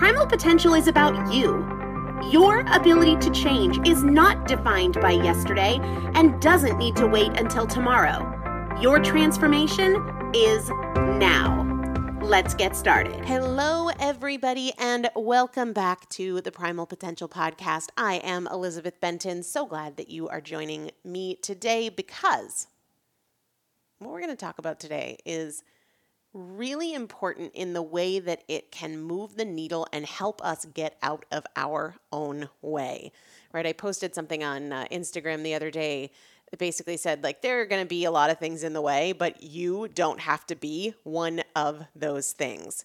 Primal potential is about you. Your ability to change is not defined by yesterday and doesn't need to wait until tomorrow. Your transformation is now. Let's get started. Hello, everybody, and welcome back to the Primal Potential Podcast. I am Elizabeth Benton. So glad that you are joining me today because what we're going to talk about today is really important in the way that it can move the needle and help us get out of our own way. Right? I posted something on uh, Instagram the other day that basically said like there are going to be a lot of things in the way, but you don't have to be one of those things.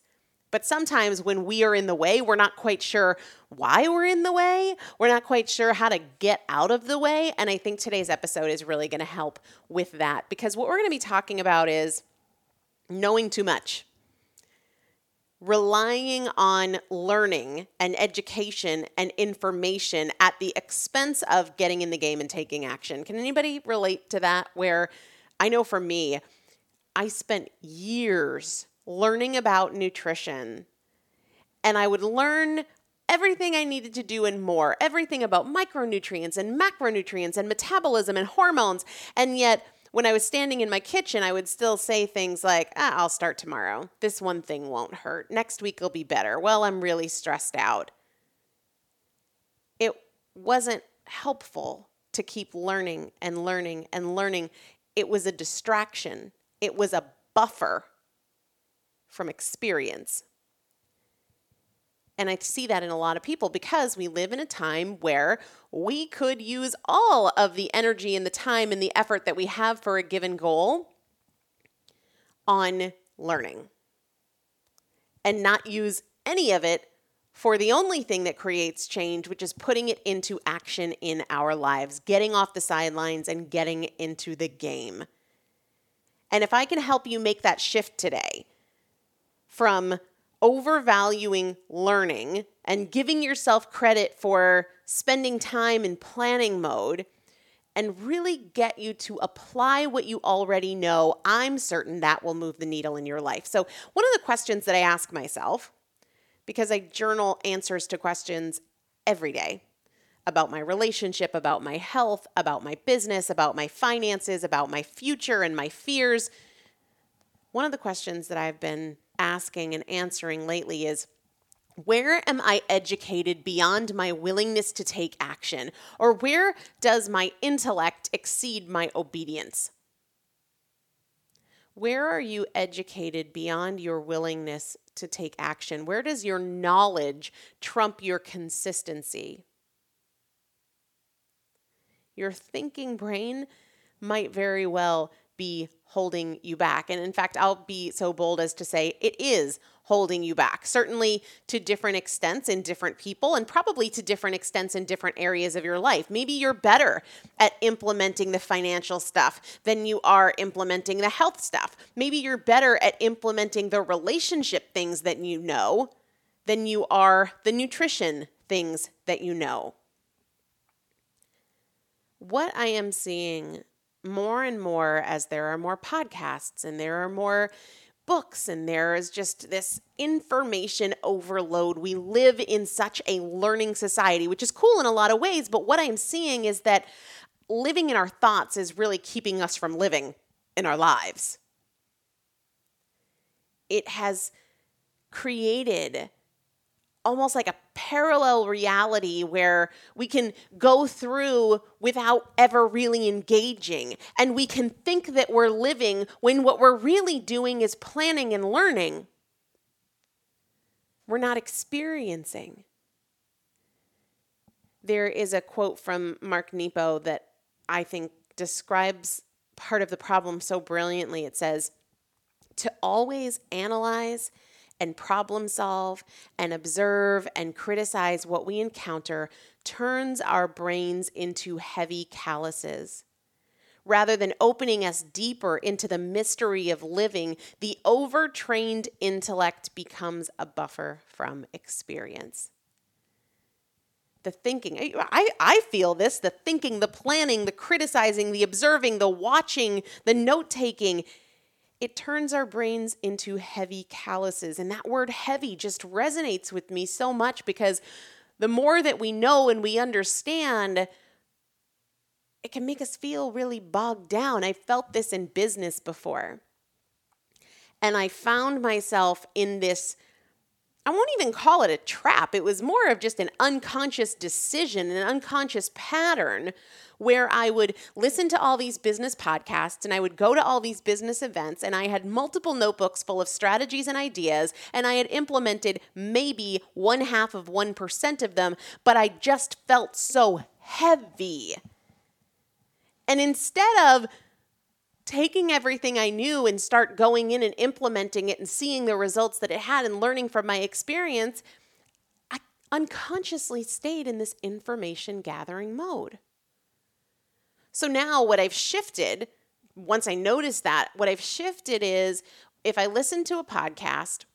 But sometimes when we are in the way, we're not quite sure why we're in the way. We're not quite sure how to get out of the way. And I think today's episode is really going to help with that because what we're going to be talking about is knowing too much, relying on learning and education and information at the expense of getting in the game and taking action. Can anybody relate to that? Where I know for me, I spent years learning about nutrition and I would learn everything I needed to do and more, everything about micronutrients and macronutrients and metabolism and hormones. And yet, when I was standing in my kitchen, I would still say things like, ah, I'll start tomorrow. This one thing won't hurt. Next week will be better. Well, I'm really stressed out. It wasn't helpful to keep learning and learning and learning. It was a distraction, it was a buffer from experience. And I see that in a lot of people because we live in a time where we could use all of the energy and the time and the effort that we have for a given goal on learning and not use any of it for the only thing that creates change, which is putting it into action in our lives, getting off the sidelines and getting into the game. And if I can help you make that shift today from overvaluing learning and giving yourself credit for spending time in planning mode and really get you to apply what you already know, I'm certain that will move the needle in your life. So, one of the questions that I ask myself, because I journal answers to questions every day about my relationship, about my health, about my business, about my finances, about my future and my fears. One of the questions that I've been asking and answering lately is where am I educated beyond my willingness to take action? Or where does my intellect exceed my obedience? Where are you educated beyond your willingness to take action? Where does your knowledge trump your consistency? Your thinking brain might very well be holding you back. And in fact, I'll be so bold as to say it is holding you back, certainly to different extents in different people, and probably to different extents in different areas of your life. Maybe you're better at implementing the financial stuff than you are implementing the health stuff. Maybe you're better at implementing the relationship things that you know than you are the nutrition things that you know. What I am seeing more and more as there are more podcasts and there are more books and there is just this information overload. We live in such a learning society, which is cool in a lot of ways, but what I'm seeing is that living in our thoughts is really keeping us from living in our lives. It has created almost like a parallel reality where we can go through without ever really engaging. And we can think that we're living when what we're really doing is planning and learning. We're not experiencing. There is a quote from Mark Nepo that I think describes part of the problem so brilliantly. It says, To always analyze and problem solve and observe and criticize what we encounter turns our brains into heavy calluses. Rather than opening us deeper into the mystery of living, the overtrained intellect becomes a buffer from experience. The thinking, I, I feel this the thinking, the planning, the criticizing, the observing, the watching, the note taking it turns our brains into heavy calluses. And that word heavy just resonates with me so much because the more that we know and we understand, it can make us feel really bogged down. I felt this in business before. And I found myself in this I won't even call it a trap. It was more of just an unconscious decision, an unconscious pattern where I would listen to all these business podcasts and I would go to all these business events and I had multiple notebooks full of strategies and ideas and I had implemented maybe one half of 1% of them, but I just felt so heavy. And instead of taking everything I knew and start going in and implementing it and seeing the results that it had and learning from my experience, I unconsciously stayed in this information gathering mode. So now what I've shifted, once I noticed that, what I've shifted is if I listen to a podcast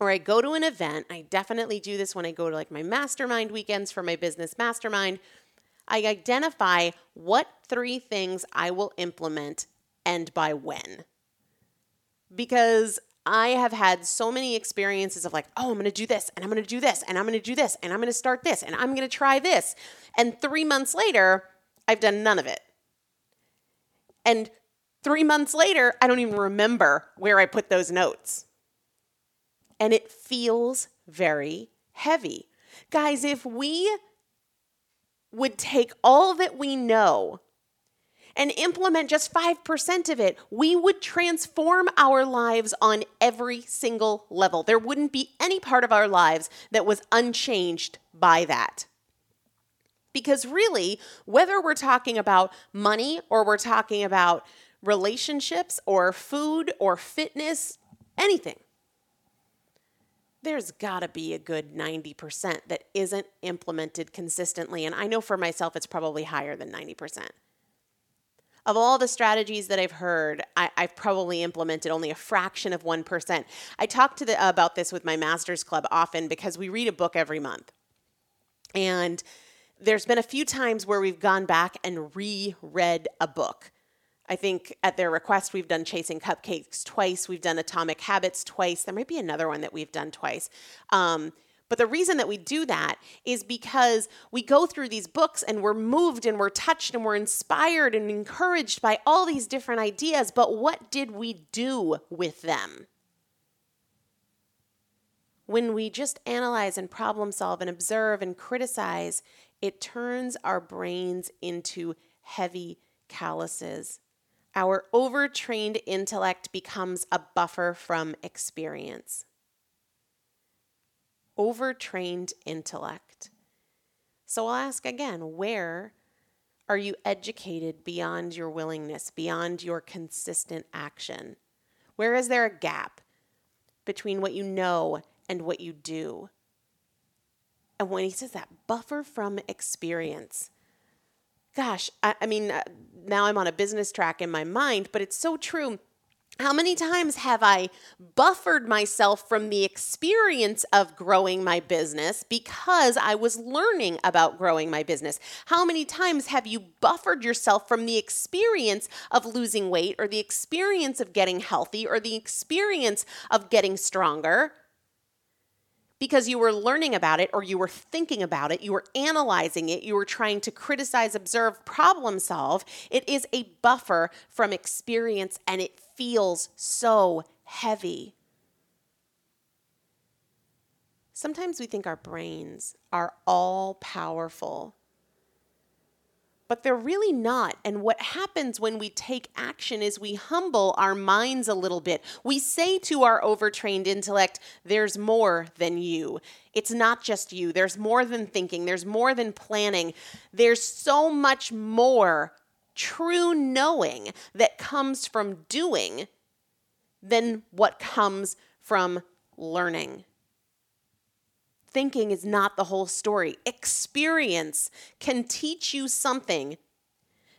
or I go to an event, I definitely do this when I go to like my mastermind weekends for my business mastermind. I identify what three things I will implement and by when. Because I have had so many experiences of like, oh, I'm going to do this and I'm going to do this and I'm going to do this and I'm going to start this and I'm going to try this. And three months later, I've done none of it. And three months later, I don't even remember where I put those notes. And it feels very heavy. Guys, if we would take all that we know and implement just 5% of it, we would transform our lives on every single level. There wouldn't be any part of our lives that was unchanged by that. Because really, whether we're talking about money or we're talking about relationships or food or fitness, anything, there's got to be a good 90% that isn't implemented consistently. And I know for myself, it's probably higher than 90% of all the strategies that I've heard, I, have probably implemented only a fraction of 1%. I talk to the, about this with my master's club often because we read a book every month. And there's been a few times where we've gone back and reread a book. I think at their request, we've done Chasing Cupcakes twice. We've done Atomic Habits twice. There might be another one that we've done twice. Um, but the reason that we do that is because we go through these books and we're moved and we're touched and we're inspired and encouraged by all these different ideas. But what did we do with them? When we just analyze and problem solve and observe and criticize, it turns our brains into heavy calluses. Our overtrained intellect becomes a buffer from experience overtrained intellect. So I'll ask again where are you educated beyond your willingness, beyond your consistent action? Where is there a gap between what you know and what you do? And when he says that, buffer from experience. Gosh, I, I mean, uh, now I'm on a business track in my mind, but it's so true how many times have I buffered myself from the experience of growing my business because I was learning about growing my business? How many times have you buffered yourself from the experience of losing weight or the experience of getting healthy or the experience of getting stronger? because you were learning about it or you were thinking about it, you were analyzing it, you were trying to criticize, observe, problem solve. It is a buffer from experience and it feels so heavy. Sometimes we think our brains are all powerful, but they're really not. And what happens when we take action is we humble our minds a little bit. We say to our overtrained intellect, there's more than you. It's not just you. There's more than thinking, there's more than planning. There's so much more true knowing that comes from doing than what comes from learning. Thinking is not the whole story. Experience can teach you something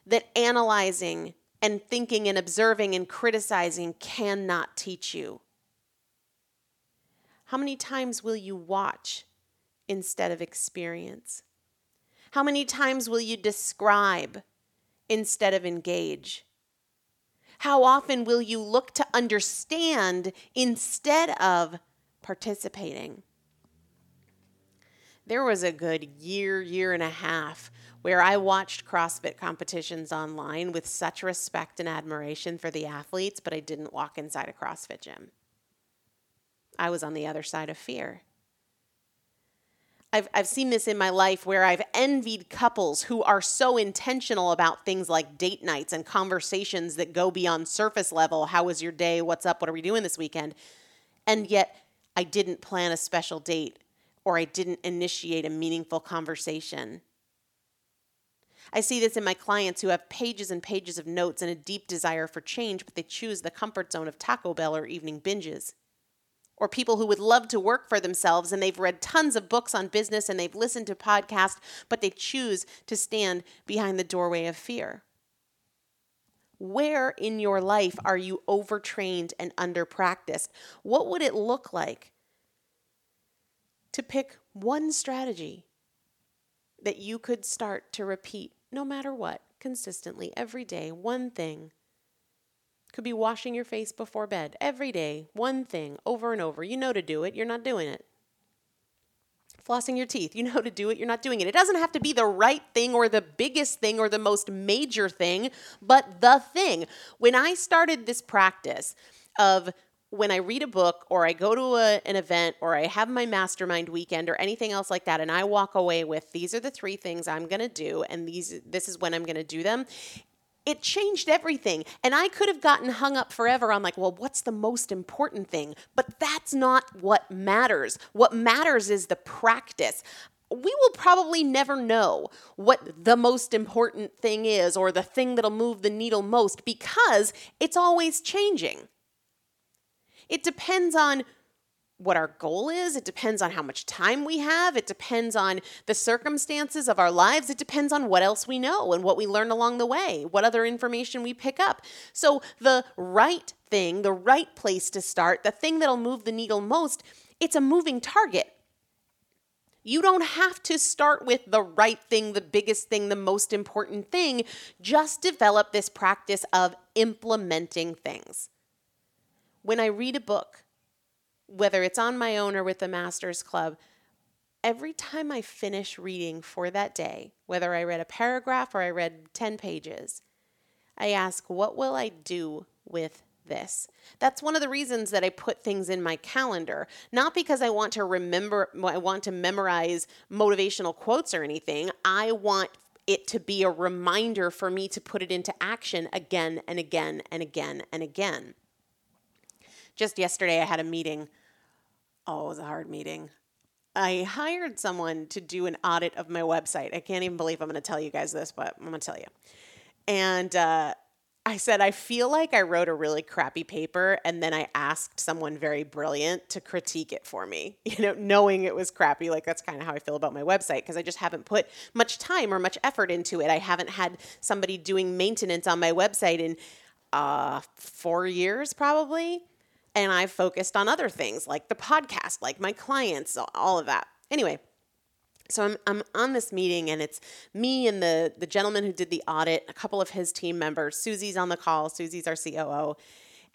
that analyzing and thinking and observing and criticizing cannot teach you. How many times will you watch instead of experience? How many times will you describe instead of engage? How often will you look to understand instead of participating? There was a good year, year and a half where I watched CrossFit competitions online with such respect and admiration for the athletes, but I didn't walk inside a CrossFit gym. I was on the other side of fear. I've, I've seen this in my life where I've envied couples who are so intentional about things like date nights and conversations that go beyond surface level. How was your day? What's up? What are we doing this weekend? And yet, I didn't plan a special date or I didn't initiate a meaningful conversation. I see this in my clients who have pages and pages of notes and a deep desire for change, but they choose the comfort zone of Taco Bell or evening binges or people who would love to work for themselves and they've read tons of books on business and they've listened to podcasts, but they choose to stand behind the doorway of fear. Where in your life are you overtrained and underpracticed? What would it look like to pick one strategy that you could start to repeat no matter what, consistently, every day, one thing could be washing your face before bed every day, one thing over and over. You know to do it, you're not doing it. Flossing your teeth, you know to do it, you're not doing it. It doesn't have to be the right thing or the biggest thing or the most major thing, but the thing. When I started this practice of when I read a book or I go to a, an event or I have my mastermind weekend or anything else like that and I walk away with these are the three things I'm going to do and these this is when I'm going to do them it changed everything. And I could have gotten hung up forever on, like, well, what's the most important thing? But that's not what matters. What matters is the practice. We will probably never know what the most important thing is or the thing that'll move the needle most because it's always changing. It depends on what our goal is. It depends on how much time we have. It depends on the circumstances of our lives. It depends on what else we know and what we learn along the way, what other information we pick up. So, the right thing, the right place to start, the thing that'll move the needle most, it's a moving target. You don't have to start with the right thing, the biggest thing, the most important thing. Just develop this practice of implementing things. When I read a book, whether it's on my own or with the Masters Club, every time I finish reading for that day, whether I read a paragraph or I read 10 pages, I ask, what will I do with this? That's one of the reasons that I put things in my calendar. Not because I want to remember, I want to memorize motivational quotes or anything. I want it to be a reminder for me to put it into action again and again and again and again. Just yesterday, I had a meeting Oh, it was a hard meeting. I hired someone to do an audit of my website. I can't even believe I'm going to tell you guys this, but I'm going to tell you. And uh, I said, I feel like I wrote a really crappy paper and then I asked someone very brilliant to critique it for me, you know, knowing it was crappy. Like that's kind of how I feel about my website because I just haven't put much time or much effort into it. I haven't had somebody doing maintenance on my website in uh, four years, probably and I've focused on other things like the podcast, like my clients, all of that. Anyway, so I'm, I'm on this meeting and it's me and the, the gentleman who did the audit, a couple of his team members. Susie's on the call. Susie's our COO.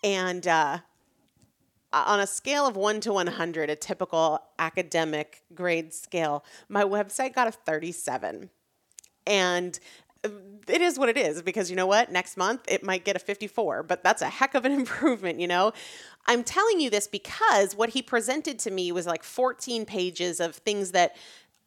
And uh, on a scale of 1 to 100, a typical academic grade scale, my website got a 37. And it is what it is because you know what? Next month it might get a 54, but that's a heck of an improvement, you know? I'm telling you this because what he presented to me was like 14 pages of things that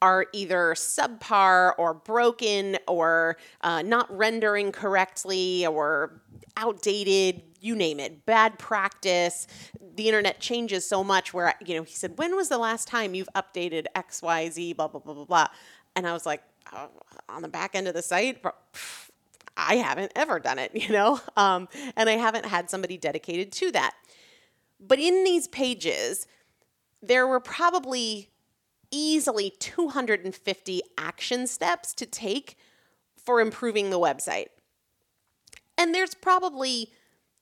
are either subpar or broken or uh, not rendering correctly or outdated you name it bad practice the internet changes so much where you know he said when was the last time you've updated xyz blah blah blah blah blah and i was like on the back end of the site i haven't ever done it you know um, and i haven't had somebody dedicated to that but in these pages, there were probably easily 250 action steps to take for improving the website. And there's probably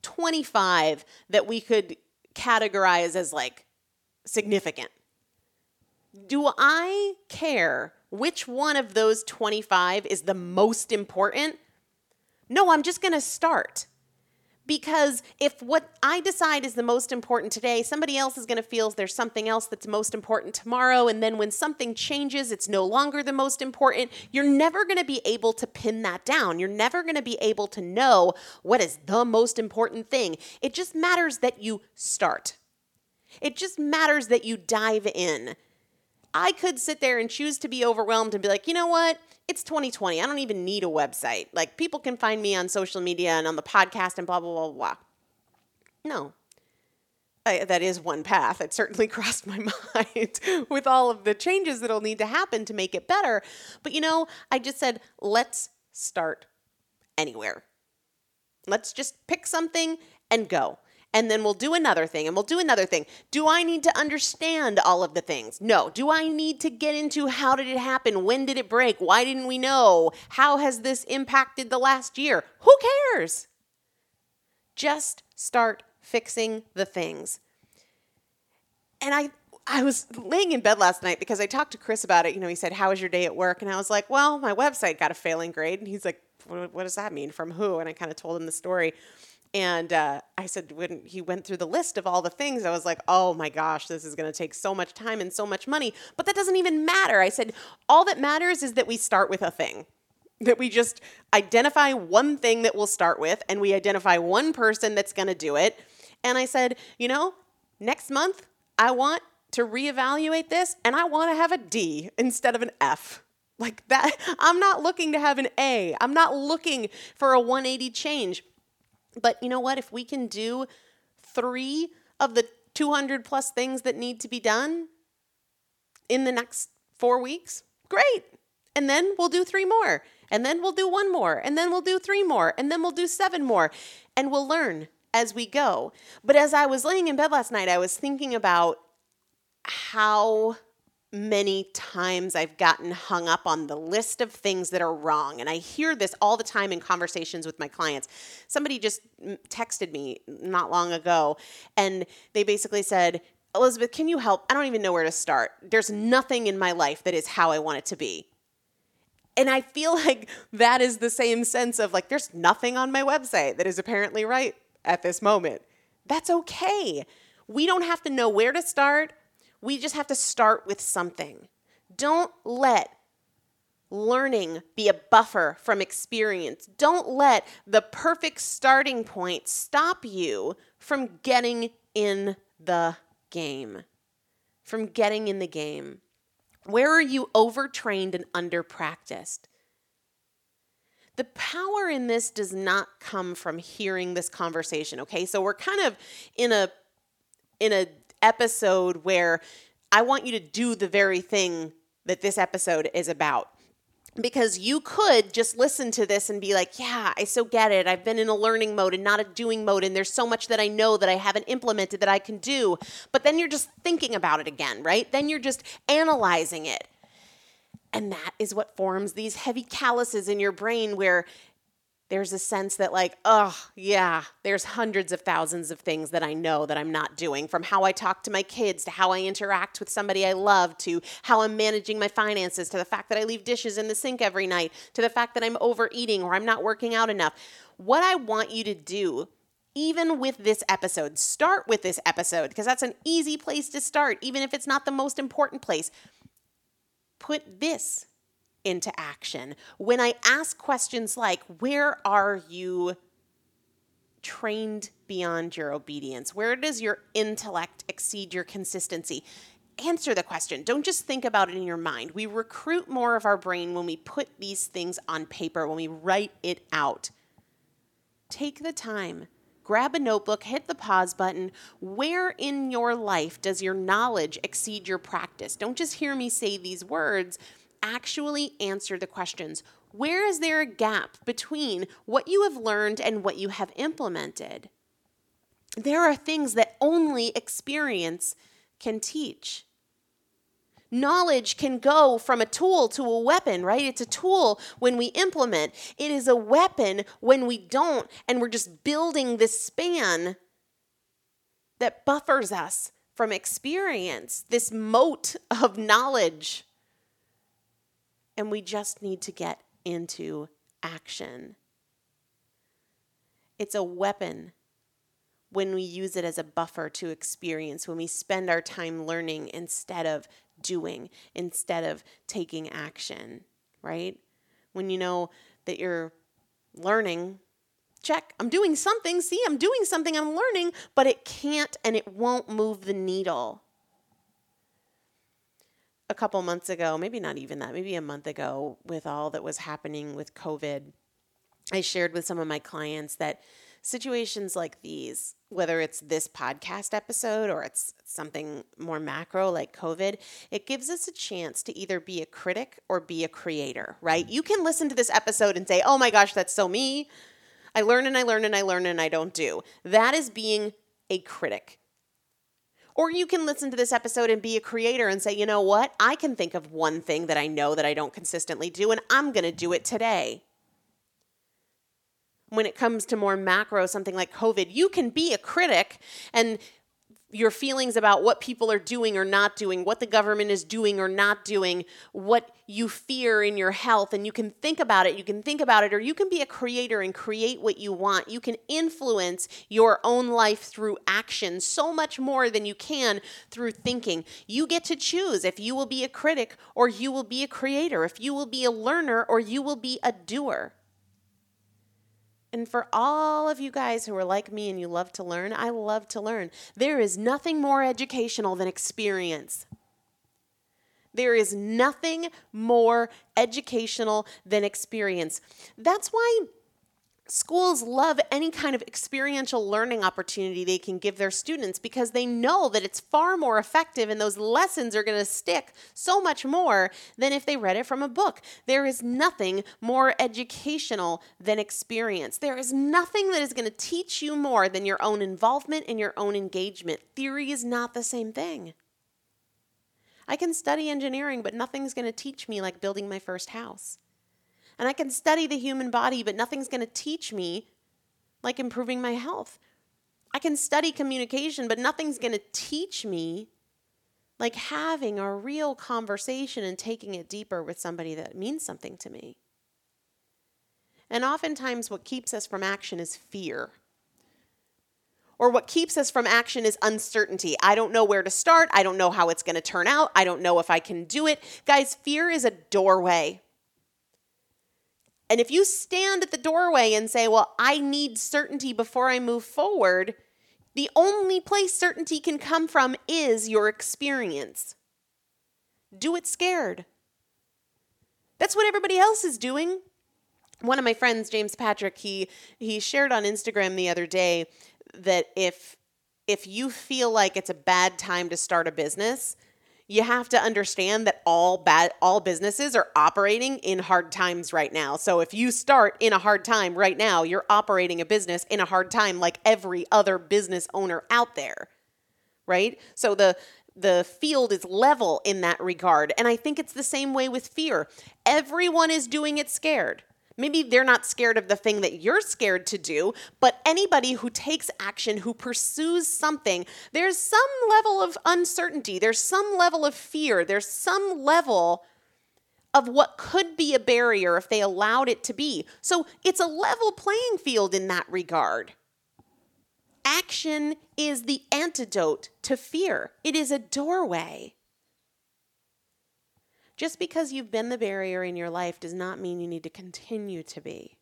25 that we could categorize as like significant. Do I care which one of those 25 is the most important? No, I'm just going to start because if what I decide is the most important today, somebody else is going to feel there's something else that's most important tomorrow. And then when something changes, it's no longer the most important. You're never going to be able to pin that down. You're never going to be able to know what is the most important thing. It just matters that you start, it just matters that you dive in. I could sit there and choose to be overwhelmed and be like, you know what? It's 2020. I don't even need a website. Like people can find me on social media and on the podcast and blah, blah, blah, blah. No. I, that is one path. It certainly crossed my mind with all of the changes that'll need to happen to make it better. But you know, I just said, let's start anywhere. Let's just pick something and go and then we'll do another thing and we'll do another thing. Do I need to understand all of the things? No. Do I need to get into how did it happen? When did it break? Why didn't we know? How has this impacted the last year? Who cares? Just start fixing the things. And I I was laying in bed last night because I talked to Chris about it. You know, he said, How was your day at work? And I was like, Well, my website got a failing grade. And he's like, What, what does that mean? From who? And I kind of told him the story. And uh, I said, when he went through the list of all the things, I was like, oh my gosh, this is going to take so much time and so much money. But that doesn't even matter. I said, all that matters is that we start with a thing, that we just identify one thing that we'll start with, and we identify one person that's going to do it. And I said, you know, next month, I want to reevaluate this and I want to have a D instead of an F. Like that, I'm not looking to have an A. I'm not looking for a 180 change. But you know what? If we can do three of the 200 plus things that need to be done in the next four weeks, great. And then we'll do three more. And then we'll do one more. And then we'll do three more. And then we'll do seven more. And we'll learn as we go. But as I was laying in bed last night, I was thinking about how many times I've gotten hung up on the list of things that are wrong. And I hear this all the time in conversations with my clients. Somebody just texted me not long ago, and they basically said, Elizabeth, can you help? I don't even know where to start. There's nothing in my life that is how I want it to be. And I feel like that is the same sense of like, there's nothing on my website that is apparently right at this moment. That's okay. We don't have to know where to start we just have to start with something. Don't let learning be a buffer from experience. Don't let the perfect starting point stop you from getting in the game. From getting in the game. Where are you overtrained and underpracticed? The power in this does not come from hearing this conversation, okay? So we're kind of in a in a episode where I want you to do the very thing that this episode is about. Because you could just listen to this and be like, yeah, I so get it. I've been in a learning mode and not a doing mode, and there's so much that I know that I haven't implemented that I can do. But then you're just thinking about it again, right? Then you're just analyzing it. And that is what forms these heavy calluses in your brain where there's a sense that like oh yeah there's hundreds of thousands of things that i know that i'm not doing from how i talk to my kids to how i interact with somebody i love to how i'm managing my finances to the fact that i leave dishes in the sink every night to the fact that i'm overeating or i'm not working out enough. What i want you to do even with this episode start with this episode because that's an easy place to start even if it's not the most important place. Put this into action. When I ask questions like, where are you trained beyond your obedience? Where does your intellect exceed your consistency? Answer the question. Don't just think about it in your mind. We recruit more of our brain when we put these things on paper, when we write it out. Take the time. Grab a notebook, hit the pause button. Where in your life does your knowledge exceed your practice? Don't just hear me say these words actually answer the questions. Where is there a gap between what you have learned and what you have implemented? There are things that only experience can teach. Knowledge can go from a tool to a weapon, right? It's a tool when we implement, it is a weapon when we don't, and we're just building this span that buffers us from experience, this moat of knowledge and we just need to get into action. It's a weapon when we use it as a buffer to experience, when we spend our time learning instead of doing, instead of taking action, right? When you know that you're learning, check, I'm doing something. See, I'm doing something, I'm learning, but it can't and it won't move the needle. A couple months ago, maybe not even that, maybe a month ago, with all that was happening with COVID, I shared with some of my clients that situations like these, whether it's this podcast episode or it's something more macro like COVID, it gives us a chance to either be a critic or be a creator, right? You can listen to this episode and say, oh my gosh, that's so me. I learn and I learn and I learn and I don't do. That is being a critic. Or you can listen to this episode and be a creator and say, you know what? I can think of one thing that I know that I don't consistently do, and I'm going to do it today. When it comes to more macro, something like COVID, you can be a critic and your feelings about what people are doing or not doing, what the government is doing or not doing, what you fear in your health, and you can think about it. You can think about it, or you can be a creator and create what you want. You can influence your own life through action so much more than you can through thinking. You get to choose if you will be a critic or you will be a creator, if you will be a learner or you will be a doer. And for all of you guys who are like me and you love to learn, I love to learn. There is nothing more educational than experience. There is nothing more educational than experience. That's why Schools love any kind of experiential learning opportunity they can give their students because they know that it's far more effective and those lessons are going to stick so much more than if they read it from a book. There is nothing more educational than experience. There is nothing that is going to teach you more than your own involvement and your own engagement. Theory is not the same thing. I can study engineering, but nothing's going to teach me like building my first house. And I can study the human body, but nothing's going to teach me like improving my health. I can study communication, but nothing's going to teach me like having a real conversation and taking it deeper with somebody that means something to me. And oftentimes, what keeps us from action is fear. Or what keeps us from action is uncertainty. I don't know where to start. I don't know how it's going to turn out. I don't know if I can do it. Guys, fear is a doorway. And if you stand at the doorway and say, Well, I need certainty before I move forward, the only place certainty can come from is your experience. Do it scared. That's what everybody else is doing. One of my friends, James Patrick, he he shared on Instagram the other day that if if you feel like it's a bad time to start a business, you have to understand that all bad all businesses are operating in hard times right now. So if you start in a hard time right now, you're operating a business in a hard time like every other business owner out there. Right? So the the field is level in that regard. And I think it's the same way with fear. Everyone is doing it scared. Maybe they're not scared of the thing that you're scared to do, but anybody who takes action, who pursues something, there's some level of uncertainty, there's some level of fear, there's some level of what could be a barrier if they allowed it to be. So it's a level playing field in that regard. Action is the antidote to fear, it is a doorway. Just because you've been the barrier in your life does not mean you need to continue to be.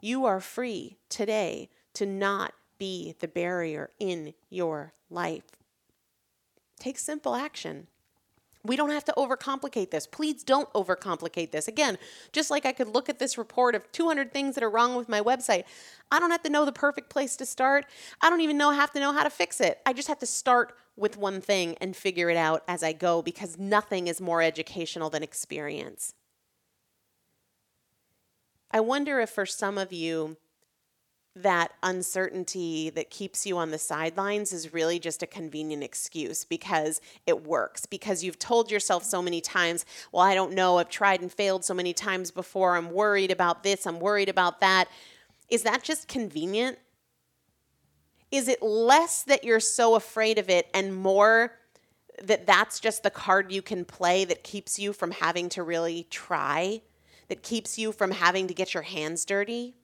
You are free today to not be the barrier in your life. Take simple action. We don't have to overcomplicate this. Please don't overcomplicate this. Again, just like I could look at this report of 200 things that are wrong with my website, I don't have to know the perfect place to start. I don't even know have to know how to fix it. I just have to start with one thing and figure it out as I go because nothing is more educational than experience. I wonder if for some of you, that uncertainty that keeps you on the sidelines is really just a convenient excuse because it works. Because you've told yourself so many times, well, I don't know, I've tried and failed so many times before, I'm worried about this, I'm worried about that. Is that just convenient? Is it less that you're so afraid of it and more that that's just the card you can play that keeps you from having to really try, that keeps you from having to get your hands dirty?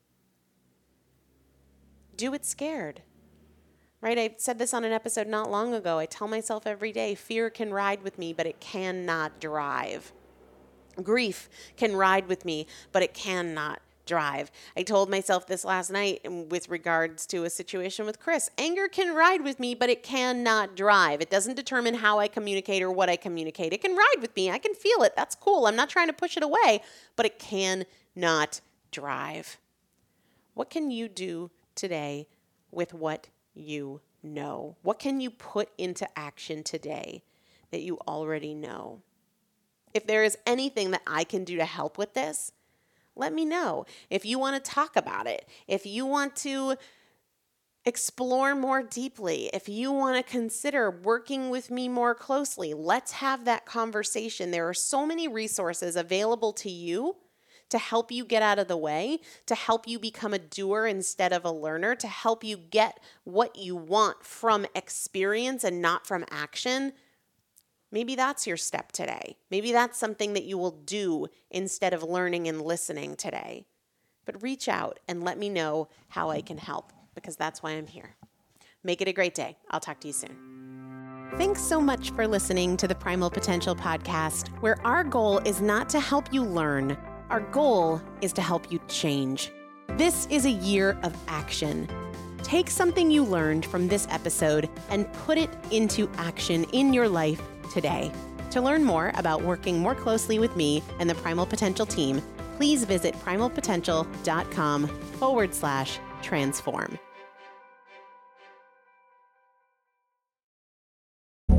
Do it scared. Right? I said this on an episode not long ago. I tell myself every day fear can ride with me, but it cannot drive. Grief can ride with me, but it cannot drive. I told myself this last night with regards to a situation with Chris. Anger can ride with me, but it cannot drive. It doesn't determine how I communicate or what I communicate. It can ride with me. I can feel it. That's cool. I'm not trying to push it away, but it cannot drive. What can you do today with what you know? What can you put into action today that you already know? If there is anything that I can do to help with this, let me know. If you want to talk about it, if you want to explore more deeply, if you want to consider working with me more closely, let's have that conversation. There are so many resources available to you to help you get out of the way, to help you become a doer instead of a learner, to help you get what you want from experience and not from action. Maybe that's your step today. Maybe that's something that you will do instead of learning and listening today. But reach out and let me know how I can help because that's why I'm here. Make it a great day. I'll talk to you soon. Thanks so much for listening to the Primal Potential Podcast, where our goal is not to help you learn, our goal is to help you change. This is a year of action. Take something you learned from this episode and put it into action in your life today. To learn more about working more closely with me and the Primal Potential team, please visit primalpotential.com forward slash transform.